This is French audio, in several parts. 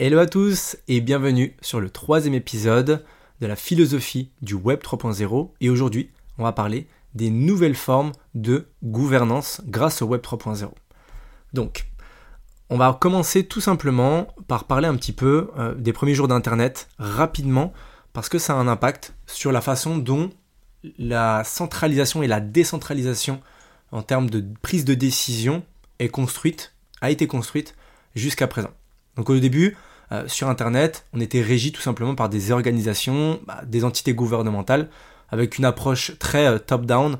Hello à tous et bienvenue sur le troisième épisode de la philosophie du Web 3.0 et aujourd'hui on va parler des nouvelles formes de gouvernance grâce au Web 3.0. Donc on va commencer tout simplement par parler un petit peu euh, des premiers jours d'Internet rapidement parce que ça a un impact sur la façon dont la centralisation et la décentralisation en termes de prise de décision est construite, a été construite jusqu'à présent. Donc au début, euh, sur Internet, on était régi tout simplement par des organisations, bah, des entités gouvernementales, avec une approche très euh, top-down,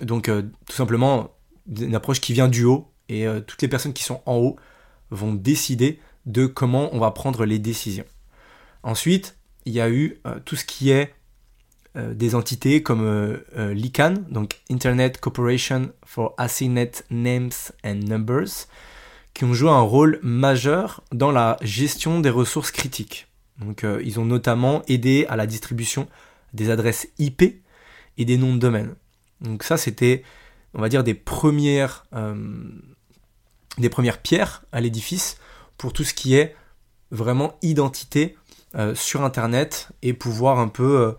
donc euh, tout simplement une approche qui vient du haut, et toutes les personnes qui sont en haut vont décider de comment on va prendre les décisions. Ensuite, il y a eu tout ce qui est des entités comme l'ICANN, donc Internet Corporation for Assigned Names and Numbers, qui ont joué un rôle majeur dans la gestion des ressources critiques. Donc, euh, ils ont notamment aidé à la distribution des adresses IP et des noms de domaine. Donc ça, c'était, on va dire, des premières, euh, des premières pierres à l'édifice pour tout ce qui est vraiment identité euh, sur Internet et pouvoir un peu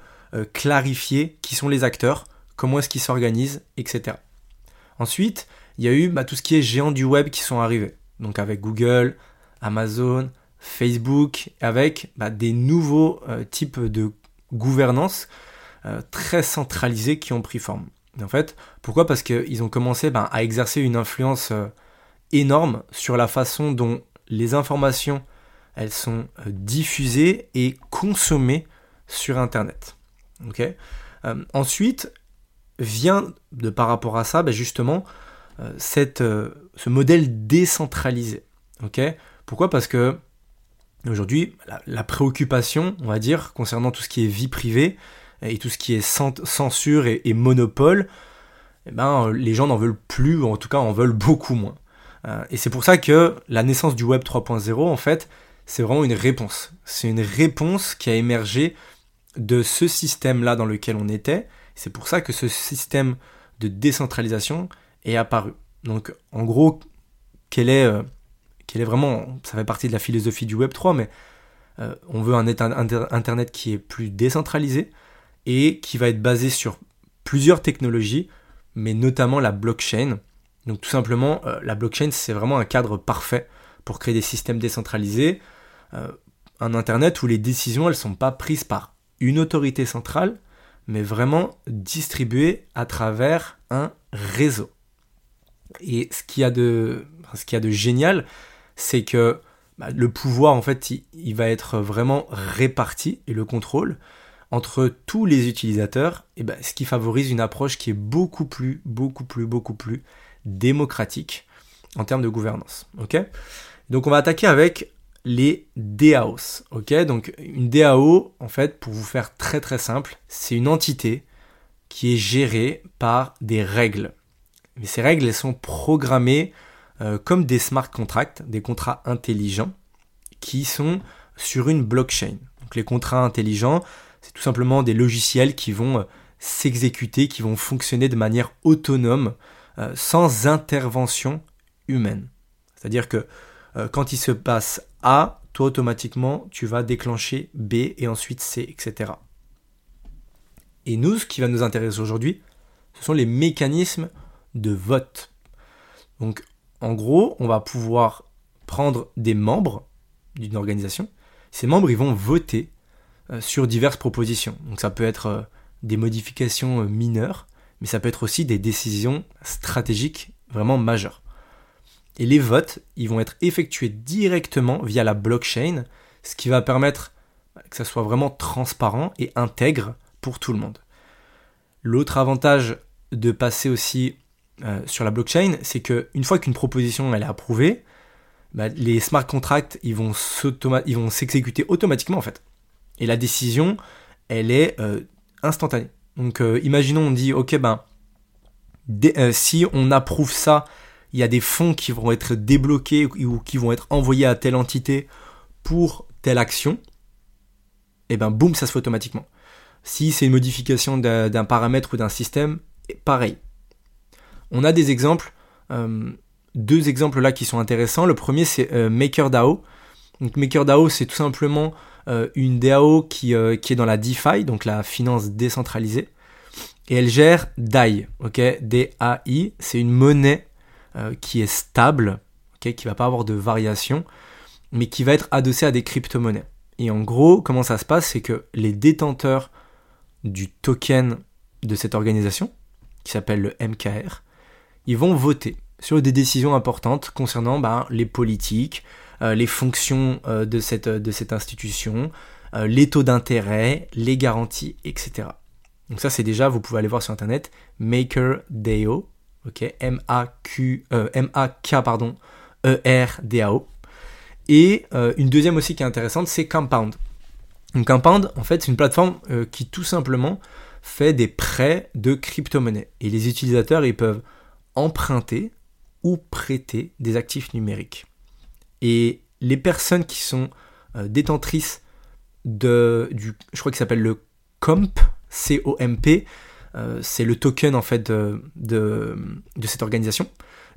clarifier qui sont les acteurs, comment est-ce qu'ils s'organisent, etc. Ensuite, il y a eu bah, tout ce qui est géants du web qui sont arrivés donc avec Google, Amazon, Facebook, avec bah, des nouveaux euh, types de gouvernance euh, très centralisés qui ont pris forme. en fait, pourquoi? Parce qu'ils ont commencé bah, à exercer une influence euh, énorme sur la façon dont les informations elles sont diffusées et consommées sur Internet. ensuite, vient de par rapport à ça, bah, justement, cette, euh, ce modèle décentralisé. Pourquoi? Parce que aujourd'hui, la, préoccupation, on va dire, concernant tout ce qui est vie privée et tout ce qui est censure et, monopole, eh ben, les gens n'en veulent plus, ou en tout cas en veulent beaucoup moins. Euh, et c'est pour ça que la naissance du Web 3.0, en fait, c'est vraiment une réponse. C'est une réponse qui a émergé de ce système-là dans lequel on était. C'est pour ça que ce système de décentralisation est apparu. Donc en gros, quelle est, euh, est vraiment, ça fait partie de la philosophie du Web 3, mais euh, on veut un Internet qui est plus décentralisé et qui va être basé sur plusieurs technologies, mais notamment la blockchain. Donc tout simplement, euh, la blockchain, c'est vraiment un cadre parfait pour créer des systèmes décentralisés. un Internet où les décisions, elles ne sont pas prises par une autorité centrale, mais vraiment distribuées à travers un réseau. Et ce qu'il y a de, ce qu'il y a de génial, c'est que bah, le pouvoir, en fait, il, va être vraiment réparti et le contrôle entre tous les utilisateurs, et bah, ce qui favorise une approche qui est beaucoup plus, beaucoup plus, beaucoup plus démocratique en termes de gouvernance. Ok? Donc on va attaquer avec les DAOs. Ok? Donc une DAO, en fait, pour vous faire très très simple, c'est une entité qui est gérée par des règles. Mais ces règles, elles sont programmées euh, comme des smart contracts, des contrats intelligents, qui sont sur une blockchain. Donc les contrats intelligents, c'est tout simplement des logiciels qui vont euh, s'exécuter, qui vont fonctionner de manière autonome, euh, sans intervention humaine. C'est-à-dire que quand il se passe A, toi automatiquement, tu vas déclencher B et ensuite C, etc. Et nous, ce qui va nous intéresser aujourd'hui, ce sont les mécanismes de vote. Donc en gros, on va pouvoir prendre des membres d'une organisation. Ces membres, ils vont voter euh, sur diverses propositions. Donc ça peut être euh, des modifications euh, mineures, mais ça peut être aussi des décisions stratégiques vraiment majeures. Et les votes, ils vont être effectués directement via la blockchain, ce qui va permettre que ça soit vraiment transparent et intègre pour tout le monde. L'autre avantage de passer aussi euh, sur la blockchain, c'est qu'une fois qu'une proposition elle est approuvée, bah, les smart contracts ils vont s'exécuter automatiquement en fait. Et la décision, elle est euh, instantanée. Donc euh, imaginons on dit ok ben si on approuve ça, il y a des fonds qui vont être débloqués ou qui vont être envoyés à telle entité pour telle action. Et ben boum, ça se fait automatiquement. Si c'est une modification d'un paramètre ou d'un système, pareil, on a des exemples, euh, deux exemples là qui sont intéressants. Le premier c'est euh, MakerDAO. Donc MakerDAO, c'est tout simplement une DAO qui, qui est dans la DeFi, donc la finance décentralisée. Et elle gère DAI, ok? D-A-I, c'est une monnaie qui est stable, ok? Qui va pas avoir de variation, mais qui va être adossée à des crypto-monnaies. Et en gros, comment ça se passe? C'est que les détenteurs du token de cette organisation, qui s'appelle le MKR, ils vont voter sur des décisions importantes concernant ben, les politiques, euh, les fonctions euh, de, cette, de cette institution, euh, les taux d'intérêt, les garanties, etc. Donc ça c'est déjà, vous pouvez aller voir sur internet, MakerDAO, ok, M-A-Q, M-A-K, pardon, E-R-D-A-O. Et une deuxième aussi qui est intéressante, c'est Compound. Donc Compound, en fait, c'est une plateforme qui tout simplement fait des prêts de crypto-monnaies. Et les utilisateurs, ils peuvent emprunter ou prêter des actifs numériques. Et les personnes qui sont euh, détentrices de, du, je crois qu'il s'appelle le COMP, C-O-M-P, euh, c'est le token en fait de, de, cette organisation,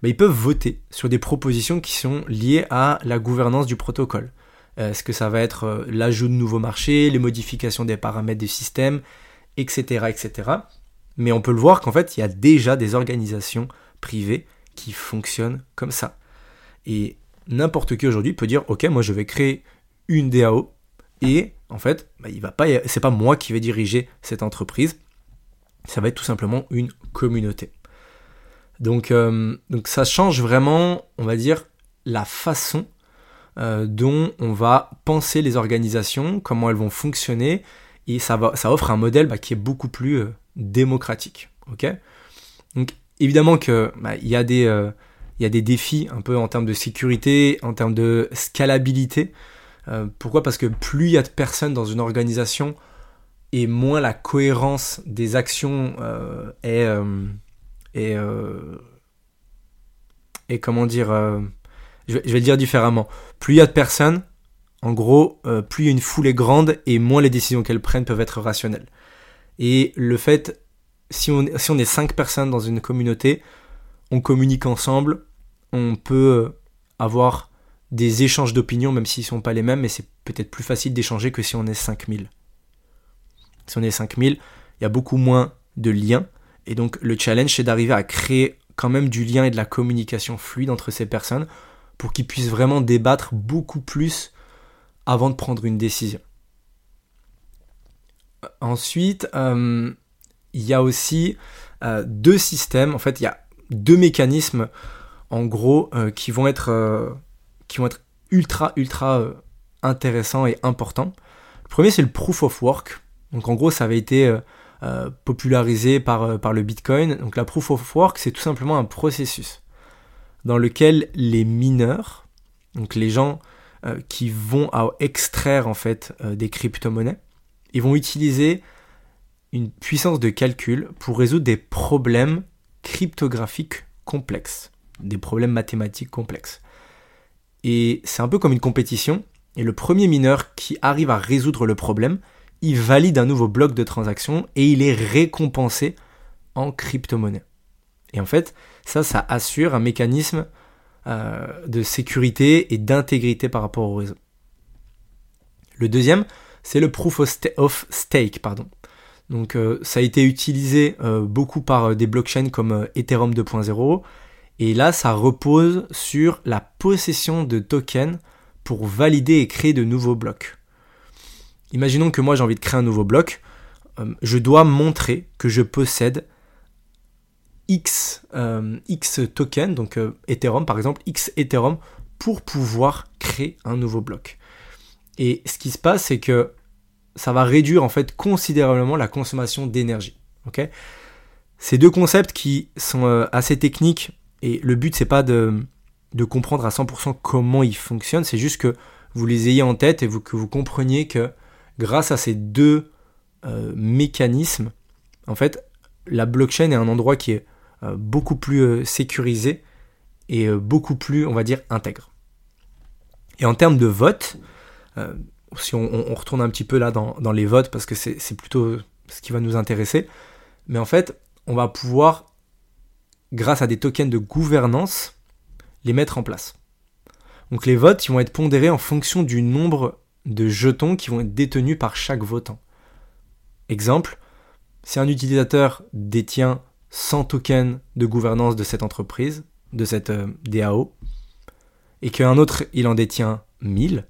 bah, ils peuvent voter sur des propositions qui sont liées à la gouvernance du protocole. Est-ce que ça va être euh, l'ajout de nouveaux marchés, les modifications des paramètres du système, etc., etc. Mais on peut le voir qu'en fait, il y a déjà des organisations privées qui fonctionnent comme ça. Et n'importe qui aujourd'hui peut dire, ok, moi je vais créer une DAO et en fait, bah, il va pas, c'est pas moi qui vais diriger cette entreprise, ça va être tout simplement une communauté. Donc, euh, donc ça change vraiment, on va dire, la façon euh, dont on va penser les organisations, comment elles vont fonctionner et ça, va, ça offre un modèle bah, qui est beaucoup plus euh, démocratique. ok? Donc évidemment qu'il bah, y, a des, euh, y a des défis un peu en termes de sécurité, en termes de scalabilité. Euh, pourquoi? Parce que plus il y a de personnes dans une organisation et moins la cohérence des actions est, est, est, comment dire je vais, je vais le dire différemment. Plus il y a de personnes, en gros, euh, plus une foule est grande et moins les décisions qu'elles prennent peuvent être rationnelles. Et le fait, si on, si on est cinq personnes dans une communauté, on communique ensemble, on peut avoir des échanges d'opinions, même s'ils ne sont pas les mêmes, mais c'est peut-être plus facile d'échanger que si on est 5000. Si on est 5000, il y a beaucoup moins de liens, et donc le challenge, c'est d'arriver à créer quand même du lien et de la communication fluide entre ces personnes pour qu'ils puissent vraiment débattre beaucoup plus avant de prendre une décision. Ensuite, euh, il y a aussi euh, deux systèmes, en fait, il y a deux mécanismes, en gros, euh, qui, vont être, qui vont être ultra, ultra intéressants et importants. Le premier, c'est le proof of work. Donc, en gros, ça avait été popularisé par, par le Bitcoin. Donc, la proof of work, c'est tout simplement un processus dans lequel les mineurs, donc les gens euh, qui vont extraire en fait euh, des crypto-monnaies. Ils vont utiliser une puissance de calcul pour résoudre des problèmes cryptographiques complexes, des problèmes mathématiques complexes. Et c'est un peu comme une compétition, et le premier mineur qui arrive à résoudre le problème, il valide un nouveau bloc de transaction et il est récompensé en crypto-monnaie. Et en fait, ça, ça assure un mécanisme euh, de sécurité et d'intégrité par rapport au réseau. Le deuxième, c'est le proof of stake. Pardon. Donc euh, ça a été utilisé euh, beaucoup par des blockchains comme Ethereum 2.0. Et là, ça repose sur la possession de tokens pour valider et créer de nouveaux blocs. Imaginons que moi j'ai envie de créer un nouveau bloc. je dois montrer que je possède X, euh, donc euh, Ethereum par exemple, X Ethereum, pour pouvoir créer un nouveau bloc. Et ce qui se passe, c'est que ça va réduire en fait considérablement la consommation d'énergie. ok? Ces deux concepts qui sont euh, assez techniques, et le but c'est pas de, de, comprendre à 100% comment ils fonctionnent, c'est juste que vous les ayez en tête et que vous compreniez que grâce à ces deux mécanismes, en fait, la blockchain est un endroit qui est euh, beaucoup plus euh, sécurisé et euh, beaucoup plus, on va dire, intègre. Et en termes de vote, si on, retourne un petit peu là dans, les votes, parce que c'est plutôt ce qui va nous intéresser, mais en fait, on va pouvoir, grâce à des tokens de gouvernance, les mettre en place. Donc les votes ils vont être pondérés en fonction du nombre de jetons qui vont être détenus par chaque votant. Exemple, si un utilisateur détient 100 tokens de gouvernance de cette entreprise, de cette euh, DAO, et qu'un autre il en détient 1000,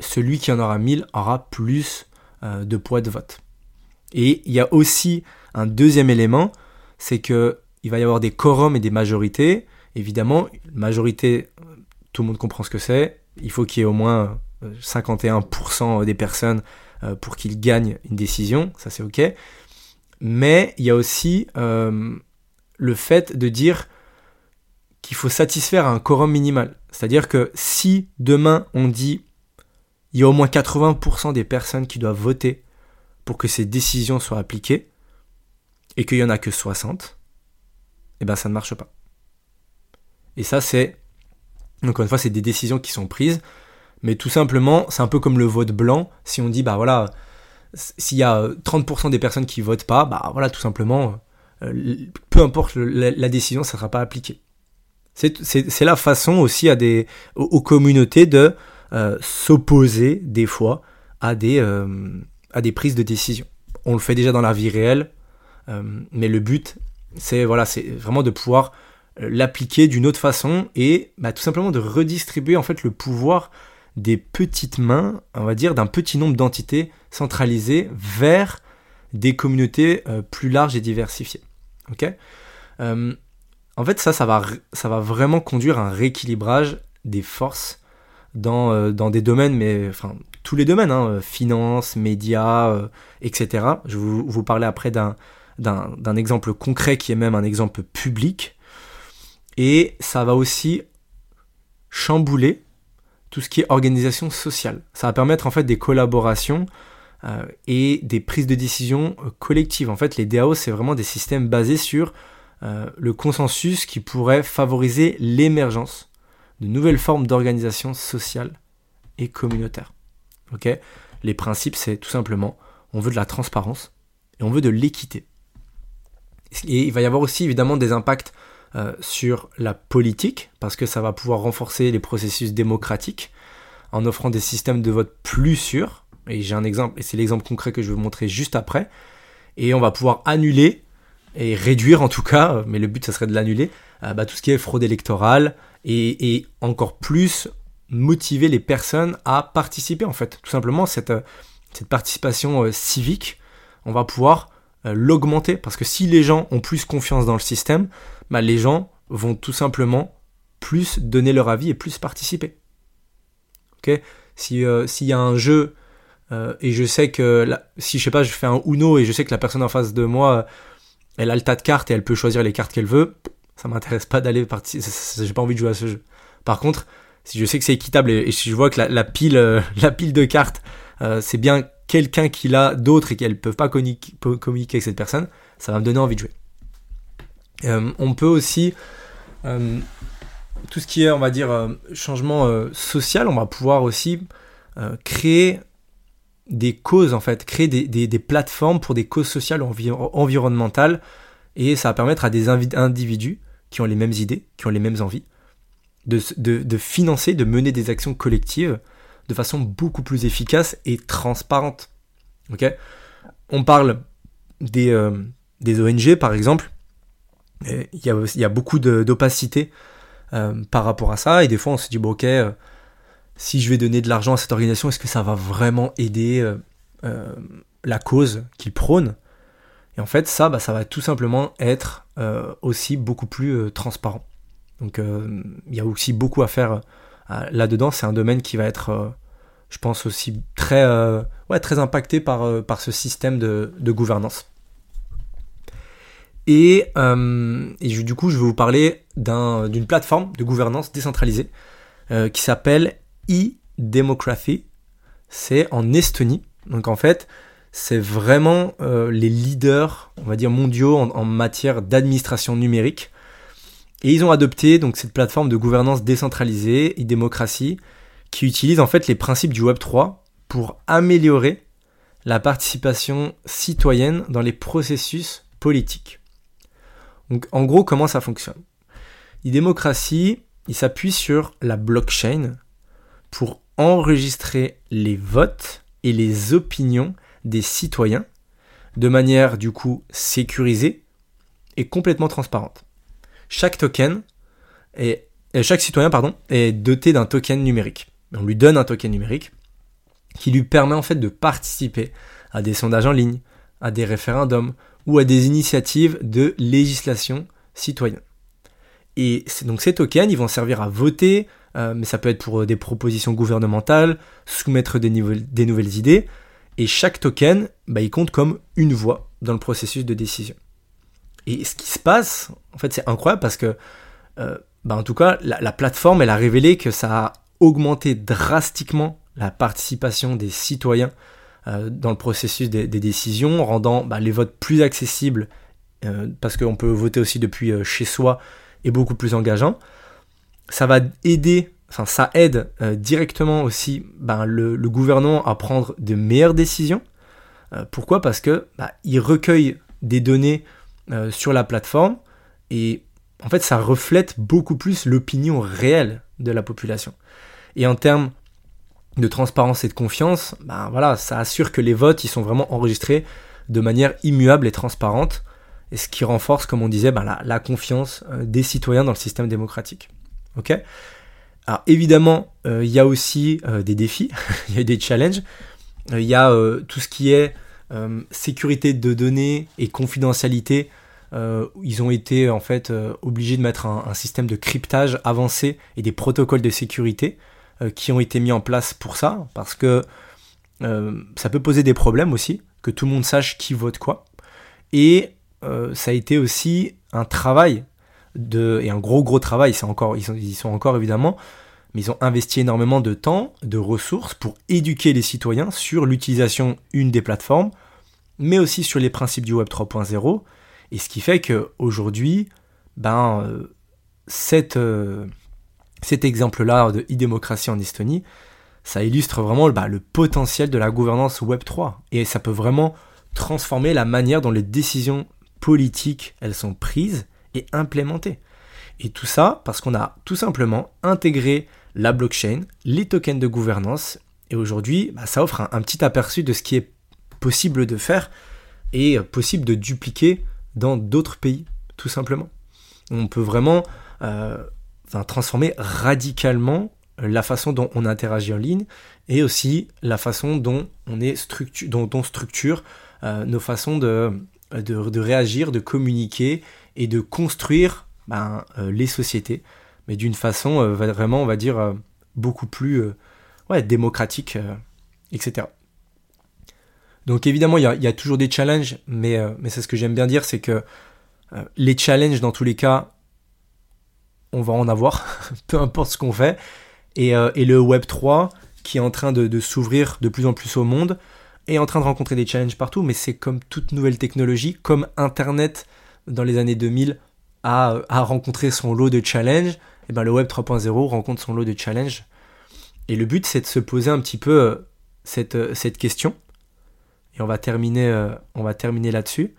celui qui en aura 1000 aura plus euh, de poids de vote. Et il y a aussi un deuxième élément, c'est que il va y avoir des quorums et des majorités. Évidemment, majorité, tout le monde comprend ce que c'est. Il faut qu'il y ait au moins 51% des personnes euh, pour qu'ils gagnent une décision, ça c'est ok. Mais il y a aussi euh, le fait de dire qu'il faut satisfaire un quorum minimal. C'est-à-dire que si demain on dit il y a au moins 80% des personnes qui doivent voter pour que ces décisions soient appliquées, et qu'il n'y en a que 60, eh ben ça ne marche pas. Et ça c'est, encore une fois, c'est des décisions qui sont prises, mais tout simplement, c'est un peu comme le vote blanc, si on dit, bah voilà, s'il y a 30% des personnes qui votent pas, bah voilà, tout simplement, euh, peu importe la, décision, ça ne sera pas appliqué. C'est la façon aussi à des, aux, communautés de euh, s'opposer des fois à des, euh, à des prises de décision. On le fait déjà dans la vie réelle, mais le but, c'est voilà, c'est vraiment de pouvoir l'appliquer d'une autre façon et bah, tout simplement de redistribuer en fait le pouvoir des petites mains, on va dire, d'un petit nombre d'entités centralisées vers des communautés euh, plus larges et diversifiées. Euh, En fait, ça, ça va, ça va vraiment conduire à un rééquilibrage des forces dans, euh, dans des domaines, mais enfin, tous les domaines, hein, finance, médias, etc. Je vous, vous parler après d'un, d'un exemple concret qui est même un exemple public. Et ça va aussi chambouler tout ce qui est organisation sociale. Ça va permettre en fait des collaborations euh, et des prises de décision euh, collectives. En fait, les DAO, c'est vraiment des systèmes basés sur euh, le consensus qui pourrait favoriser l'émergence de nouvelles formes d'organisation sociale et communautaire. Les principes, c'est tout simplement, on veut de la transparence et on veut de l'équité. Et il va y avoir aussi évidemment des impacts euh, sur la politique, parce que ça va pouvoir renforcer les processus démocratiques en offrant des systèmes de vote plus sûrs. Et j'ai un exemple, et c'est l'exemple concret que je vais vous montrer juste après. Et on va pouvoir annuler et réduire en tout cas, mais le but ça serait de l'annuler, euh, bah, tout ce qui est fraude électorale et, encore plus motiver les personnes à participer en fait. Tout simplement cette, cette participation euh, civique, on va pouvoir l'augmenter parce que si les gens ont plus confiance dans le système, bah, les gens vont tout simplement plus donner leur avis et plus participer. Ok? Si, euh, S'il y a un jeu euh, et je sais que si je sais pas, je fais un Uno et je sais que la personne en face de moi, elle a le tas de cartes et elle peut choisir les cartes qu'elle veut, ça m'intéresse pas d'aller participer. J'ai pas envie de jouer à ce jeu. Par contre, si je sais que c'est équitable et, si je vois que la, pile, euh, la pile de cartes, c'est bien quelqu'un qui l'a d'autres et qu'elles peuvent pas communiquer avec cette personne, ça va me donner envie de jouer. Euh, on peut aussi, euh, tout ce qui est, on va dire, euh, changement social, on va pouvoir aussi créer des causes, en fait, créer des, plateformes pour des causes sociales ou environnementales, et ça va permettre à des individus qui ont les mêmes idées, qui ont les mêmes envies, de, financer, de mener des actions collectives de façon beaucoup plus efficace et transparente. On parle des, des ONG, par exemple, il y a, beaucoup d'opacité euh, par rapport à ça. Et des fois, on se dit, bon, ok, euh, si je vais donner de l'argent à cette organisation, est-ce que ça va vraiment aider euh, la cause qu'il prône? Et en fait, ça, bah, ça va tout simplement être aussi beaucoup plus transparent. Donc, il y a aussi beaucoup à faire là-dedans. C'est un domaine qui va être, je pense, aussi très, très impacté par, par ce système de, gouvernance. Et, euh, du coup, je vais vous parler d'une plateforme de gouvernance décentralisée euh, qui s'appelle e-Democracy. C'est en Estonie. Donc en fait, c'est vraiment euh, les leaders, on va dire mondiaux en, matière d'administration numérique. Et ils ont adopté donc cette plateforme de gouvernance décentralisée, e-démocratie, qui utilise en fait les principes du Web 3 pour améliorer la participation citoyenne dans les processus politiques. Donc en gros, comment ça fonctionne? E-démocratie, il s'appuie sur la blockchain pour enregistrer les votes et les opinions des citoyens de manière du coup sécurisée et complètement transparente. Chaque token est, chaque citoyen pardon, est doté d'un token numérique. On lui donne un token numérique qui lui permet en fait de participer à des sondages en ligne, à des référendums ou à des initiatives de législation citoyenne. Et donc ces tokens, ils vont servir à voter, euh, mais ça peut être pour des propositions gouvernementales, soumettre des nouvelles idées, et chaque token, bah, il compte comme une voix dans le processus de décision. Et ce qui se passe, en fait, c'est incroyable parce que, euh, bah, en tout cas, la, plateforme, elle a révélé que ça a augmenté drastiquement la participation des citoyens euh, dans le processus des, décisions, rendant bah, les votes plus accessibles, euh, parce qu'on peut voter aussi depuis chez soi, et beaucoup plus engageant. Ça va aider enfin ça aide euh, directement aussi ben, le, gouvernement à prendre de meilleures décisions. Euh, pourquoi? Parce que bah, il recueille des données euh, sur la plateforme et en fait ça reflète beaucoup plus l'opinion réelle de la population. Et en termes de transparence et de confiance, ben voilà, ça assure que les votes ils sont vraiment enregistrés de manière immuable et transparente, et ce qui renforce, comme on disait, ben, la, la, confiance des citoyens dans le système démocratique. ok? Alors évidemment, euh, il y a aussi euh, des défis, il y a des challenges. Euh, il y a tout ce qui est sécurité de données et confidentialité. ils ont été en fait obligés de mettre un, système de cryptage avancé et des protocoles de sécurité qui ont été mis en place pour ça, parce que ça peut poser des problèmes aussi, que tout le monde sache qui vote quoi. Et ça a été aussi un travail de, et un gros gros travail, c'est encore, ils, sont, sont encore évidemment, mais ils ont investi énormément de temps, de ressources pour éduquer les citoyens sur l'utilisation une des plateformes, mais aussi sur les principes du Web 3.0, et ce qui fait qu'aujourd'hui, ben, euh, euh, cet exemple-là de e-démocratie en Estonie, ça illustre vraiment bah, le potentiel de la gouvernance Web 3, et ça peut vraiment transformer la manière dont les décisions politiques elles sont prises et implémenté. Et tout ça parce qu'on a tout simplement intégré la blockchain, les tokens de gouvernance, et aujourd'hui, bah, ça offre un, petit aperçu de ce qui est possible de faire et possible de dupliquer dans d'autres pays, tout simplement. On peut vraiment euh, transformer radicalement la façon dont on interagit en ligne et aussi la façon dont on, est structure, dont on structure euh, nos façons de, de, réagir, de communiquer et de construire ben, euh, les sociétés, mais d'une façon euh, vraiment, on va dire, euh, beaucoup plus démocratique, etc. Donc évidemment, il y, a, toujours des challenges, mais, c'est ce que j'aime bien dire, c'est que les challenges, dans tous les cas, on va en avoir, peu importe ce qu'on fait. Et, le Web 3, qui est en train de s'ouvrir de plus en plus au monde, est en train de rencontrer des challenges partout, mais c'est comme toute nouvelle technologie, comme Internet dans les années 2000 a, a rencontré son lot de challenges, et ben le Web 3.0 rencontre son lot de challenges. Et le but, c'est de se poser un petit peu euh, cette, euh, cette question. Et on va terminer, euh, on terminer là-dessus.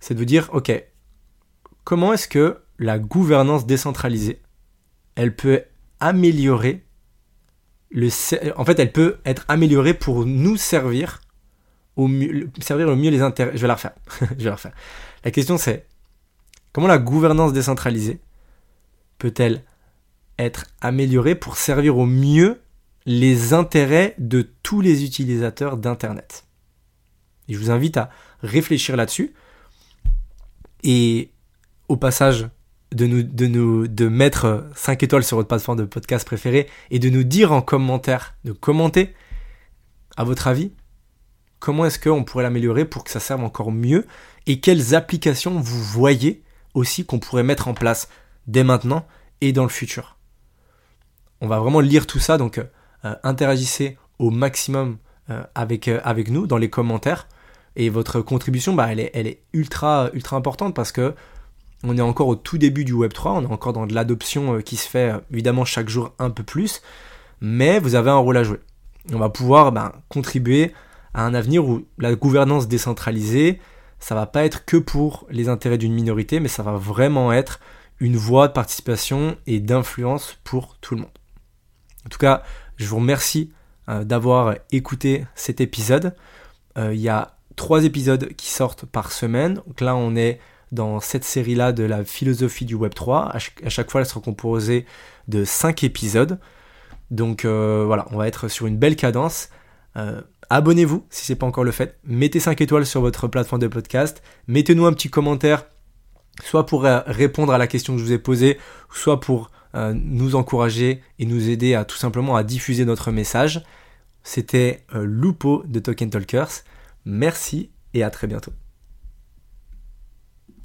C'est de vous dire, ok, comment est-ce que la gouvernance décentralisée, elle peut améliorer le, en fait, elle peut être améliorée pour nous servir au mieux, servir au mieux les intérêts. Je vais la refaire. je vais la refaire. La question c'est comment la gouvernance décentralisée peut-elle être améliorée pour servir au mieux les intérêts de tous les utilisateurs d'Internet? Et je vous invite à réfléchir là-dessus et au passage de nous, de nous de mettre 5 étoiles sur votre plateforme de podcast préférée et de nous dire en commentaire, de commenter à votre avis comment est-ce qu'on pourrait l'améliorer pour que ça serve encore mieux et quelles applications vous voyez aussi qu'on pourrait mettre en place dès maintenant et dans le futur. On va vraiment lire tout ça, donc euh, interagissez au maximum euh, avec, euh, nous dans les commentaires. Et votre contribution, bah, elle, est, elle est ultra, ultra importante parce que on est encore au tout début du Web3, on est encore dans de l'adoption qui se fait évidemment chaque jour un peu plus, mais vous avez un rôle à jouer. On va pouvoir bah, contribuer à un avenir où la gouvernance décentralisée, ça va pas être que pour les intérêts d'une minorité, mais ça va vraiment être une voie de participation et d'influence pour tout le monde. En tout cas, je vous remercie euh, d'avoir écouté cet épisode. Il y a trois épisodes qui sortent par semaine. Donc là, on est dans cette série-là de la philosophie du Web 3. À chaque fois, elle sera composée de cinq épisodes. Donc euh, voilà, on va être sur une belle cadence. Euh, abonnez-vous si ce n'est pas encore le fait. Mettez 5 étoiles sur votre plateforme de podcast. Mettez-nous un petit commentaire, soit pour euh, répondre à la question que je vous ai posée, soit pour nous encourager et nous aider à tout simplement à diffuser notre message. C'était Lupo de Token Talkers. Merci et à très bientôt.